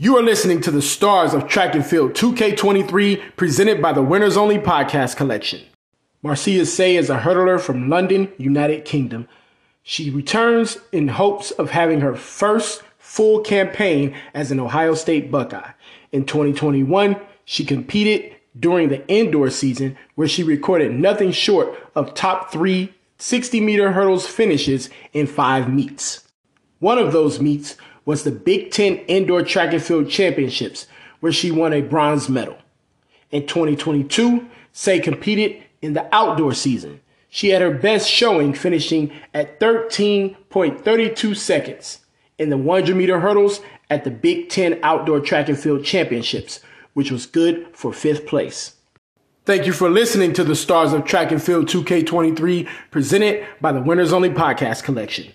You are listening to the stars of Track and Field 2K23 presented by the Winners Only Podcast Collection. Marcia Sey is a hurdler from London, United Kingdom. She returns in hopes of having her first full campaign as an Ohio State Buckeye. In 2021, she competed during the indoor season where she recorded nothing short of top three 60 meter hurdles finishes in five meets. One of those meets was the Big Ten Indoor Track and Field Championships, where she won a bronze medal. In 2022, Sey competed in the outdoor season. She had her best showing, finishing at 13.32 seconds in the 100 meter hurdles at the Big Ten Outdoor Track and Field Championships, which was good for fifth place. Thank you for listening to the Stars of Track and Field 2K23 presented by the Winners Only Podcast Collection.